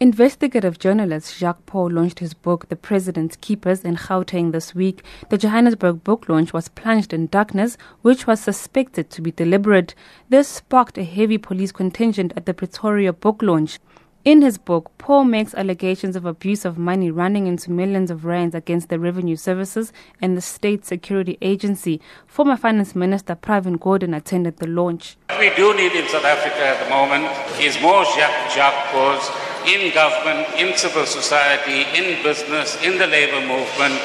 Investigative journalist Jacques Pauw launched his book, The President's Keepers, in Gauteng this week. The Johannesburg book launch was plunged in darkness, which was suspected to be deliberate. This sparked a heavy police contingent at the Pretoria book launch. In his book, Pauw makes allegations of abuse of money running into millions of rands against the revenue services and the state security agency. Former Finance Minister Pravin Gordhan attended the launch. What we do need in South Africa at the moment is more Jacques, Jacques Pauws in government, in civil society, in business, in the labor movement,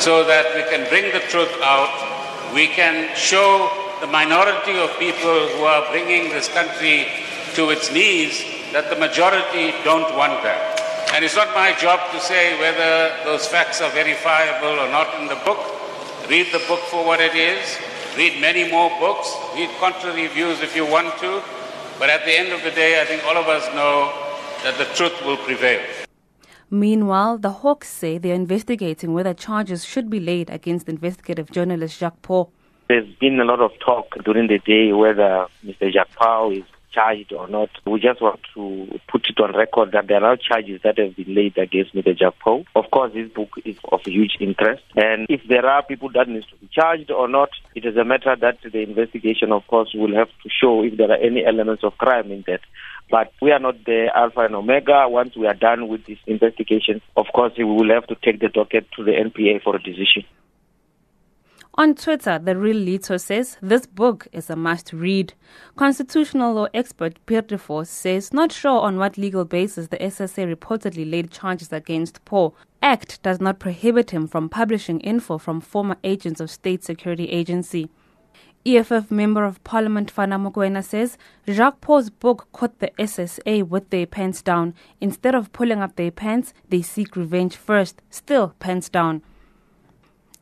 so that we can bring the truth out. We can show the minority of people who are bringing this country to its knees that the majority don't want that. And it's not my job to say whether those facts are verifiable or not in the book. Read the book for what it is. Read many more books. Read contrary views if you want to. But at the end of the day, I think all of us know that the truth will prevail. Meanwhile, the Hawks say they're investigating whether charges should be laid against investigative journalist Jacques Pauw. There's been a lot of talk during the day whether Mr. Jacques Pauw is charged or not. We just want to put it on record that there are charges that have been laid against Mr. Jacques Pauw. Of course, this book is of huge interest. And if there are people that need to be charged or not, it is a matter that the investigation, of course, will have to show if there are any elements of crime in that. But we are not the alpha and omega. Once we are done with this investigation, of course, we will have to take the docket to the NPA for a decision. On Twitter, the real Lito says this book is a must read. Constitutional law expert Pierre de Vos says not sure on what legal basis the SSA reportedly laid charges against Pauw. Act does not prohibit him from publishing info from former agents of state security agency. EFF Member of Parliament Fana Mokoena says Jacques Pauw's book caught the SSA with their pants down. Instead of pulling up their pants, they seek revenge first. Still pants down.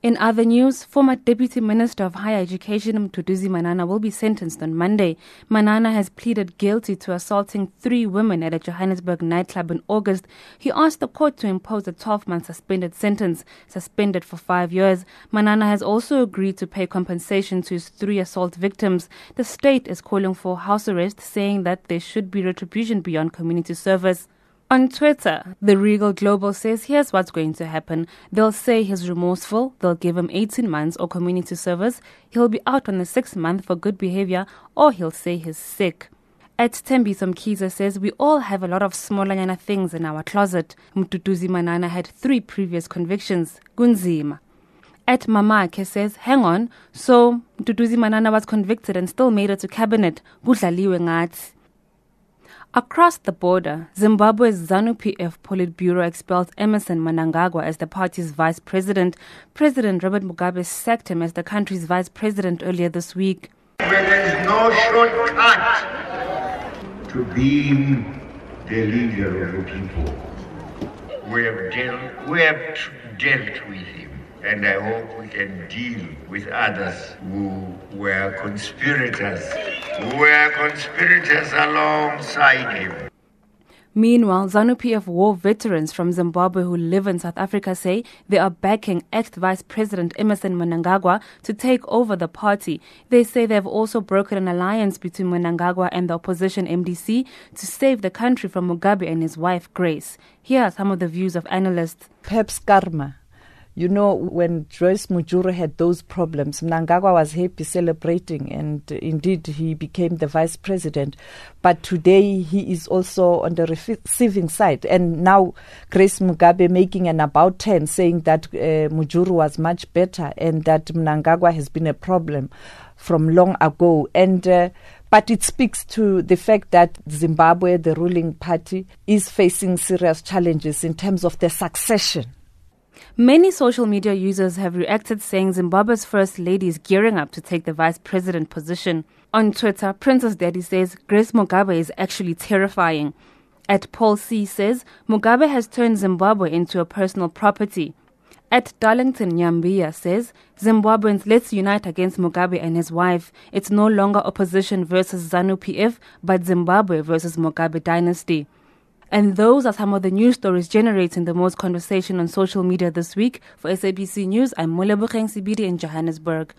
In other news, former Deputy Minister of Higher Education Mduduzi Manana will be sentenced on Monday. Manana has pleaded guilty to assaulting three women at a Johannesburg nightclub in August. He asked the court to impose a 12-month suspended sentence, suspended for five years. Manana has also agreed to pay compensation to his three assault victims. The state is calling for house arrest, saying that there should be retribution beyond community service. On Twitter, the Regal Global says here's what's going to happen. They'll say he's remorseful, they'll give him 18 months or community service, he'll be out on the sixth month for good behavior, or he'll say he's sick. At Tembi Somkiza says we all have a lot of smaller things in our closet. Mduduzi Manana had three previous convictions. Gunzima. At Mamake says, hang on, so Mduduzi Manana was convicted and still made it to cabinet. Kudlaliwe ngathi. Across the border, Zimbabwe's ZANU PF Politburo expelled Emmerson Mnangagwa as the party's vice president. President Robert Mugabe sacked him as the country's vice president earlier this week. there is no shortcut to being the leader of the people. We have dealt, we have dealt with him and I hope we can deal with others who were conspirators, who were conspirators alongside him. Meanwhile, ZANU PF war veterans from Zimbabwe who live in South Africa say they are backing ex-Vice President Emmerson Mnangagwa to take over the party. They say they have also broken an alliance between Mnangagwa and the opposition MDC to save the country from Mugabe and his wife Grace. Here are some of the views of analysts. Perhaps karma you know, when Joyce Mujuru had those problems, Mnangagwa was happy celebrating, and indeed he became the vice president. But today he is also on the receiving side. And now Grace Mugabe making an about 10 saying that uh, Mujuru was much better and that Mnangagwa has been a problem from long ago. And uh, but it speaks to the fact that Zimbabwe, the ruling party, is facing serious challenges in terms of the succession Many social media users have reacted saying Zimbabwe's first lady is gearing up to take the vice president position. On Twitter, Princess Daddy says Grace Mugabe is actually terrifying. At Paul C says Mugabe has turned Zimbabwe into a personal property. At Darlington Nyambia says Zimbabweans let's unite against Mugabe and his wife. It's no longer opposition versus ZANU PF, but Zimbabwe versus Mugabe dynasty. And those are some of the news stories generating the most conversation on social media this week. For SABC News, I'm Mulebukeng Sibidi in Johannesburg.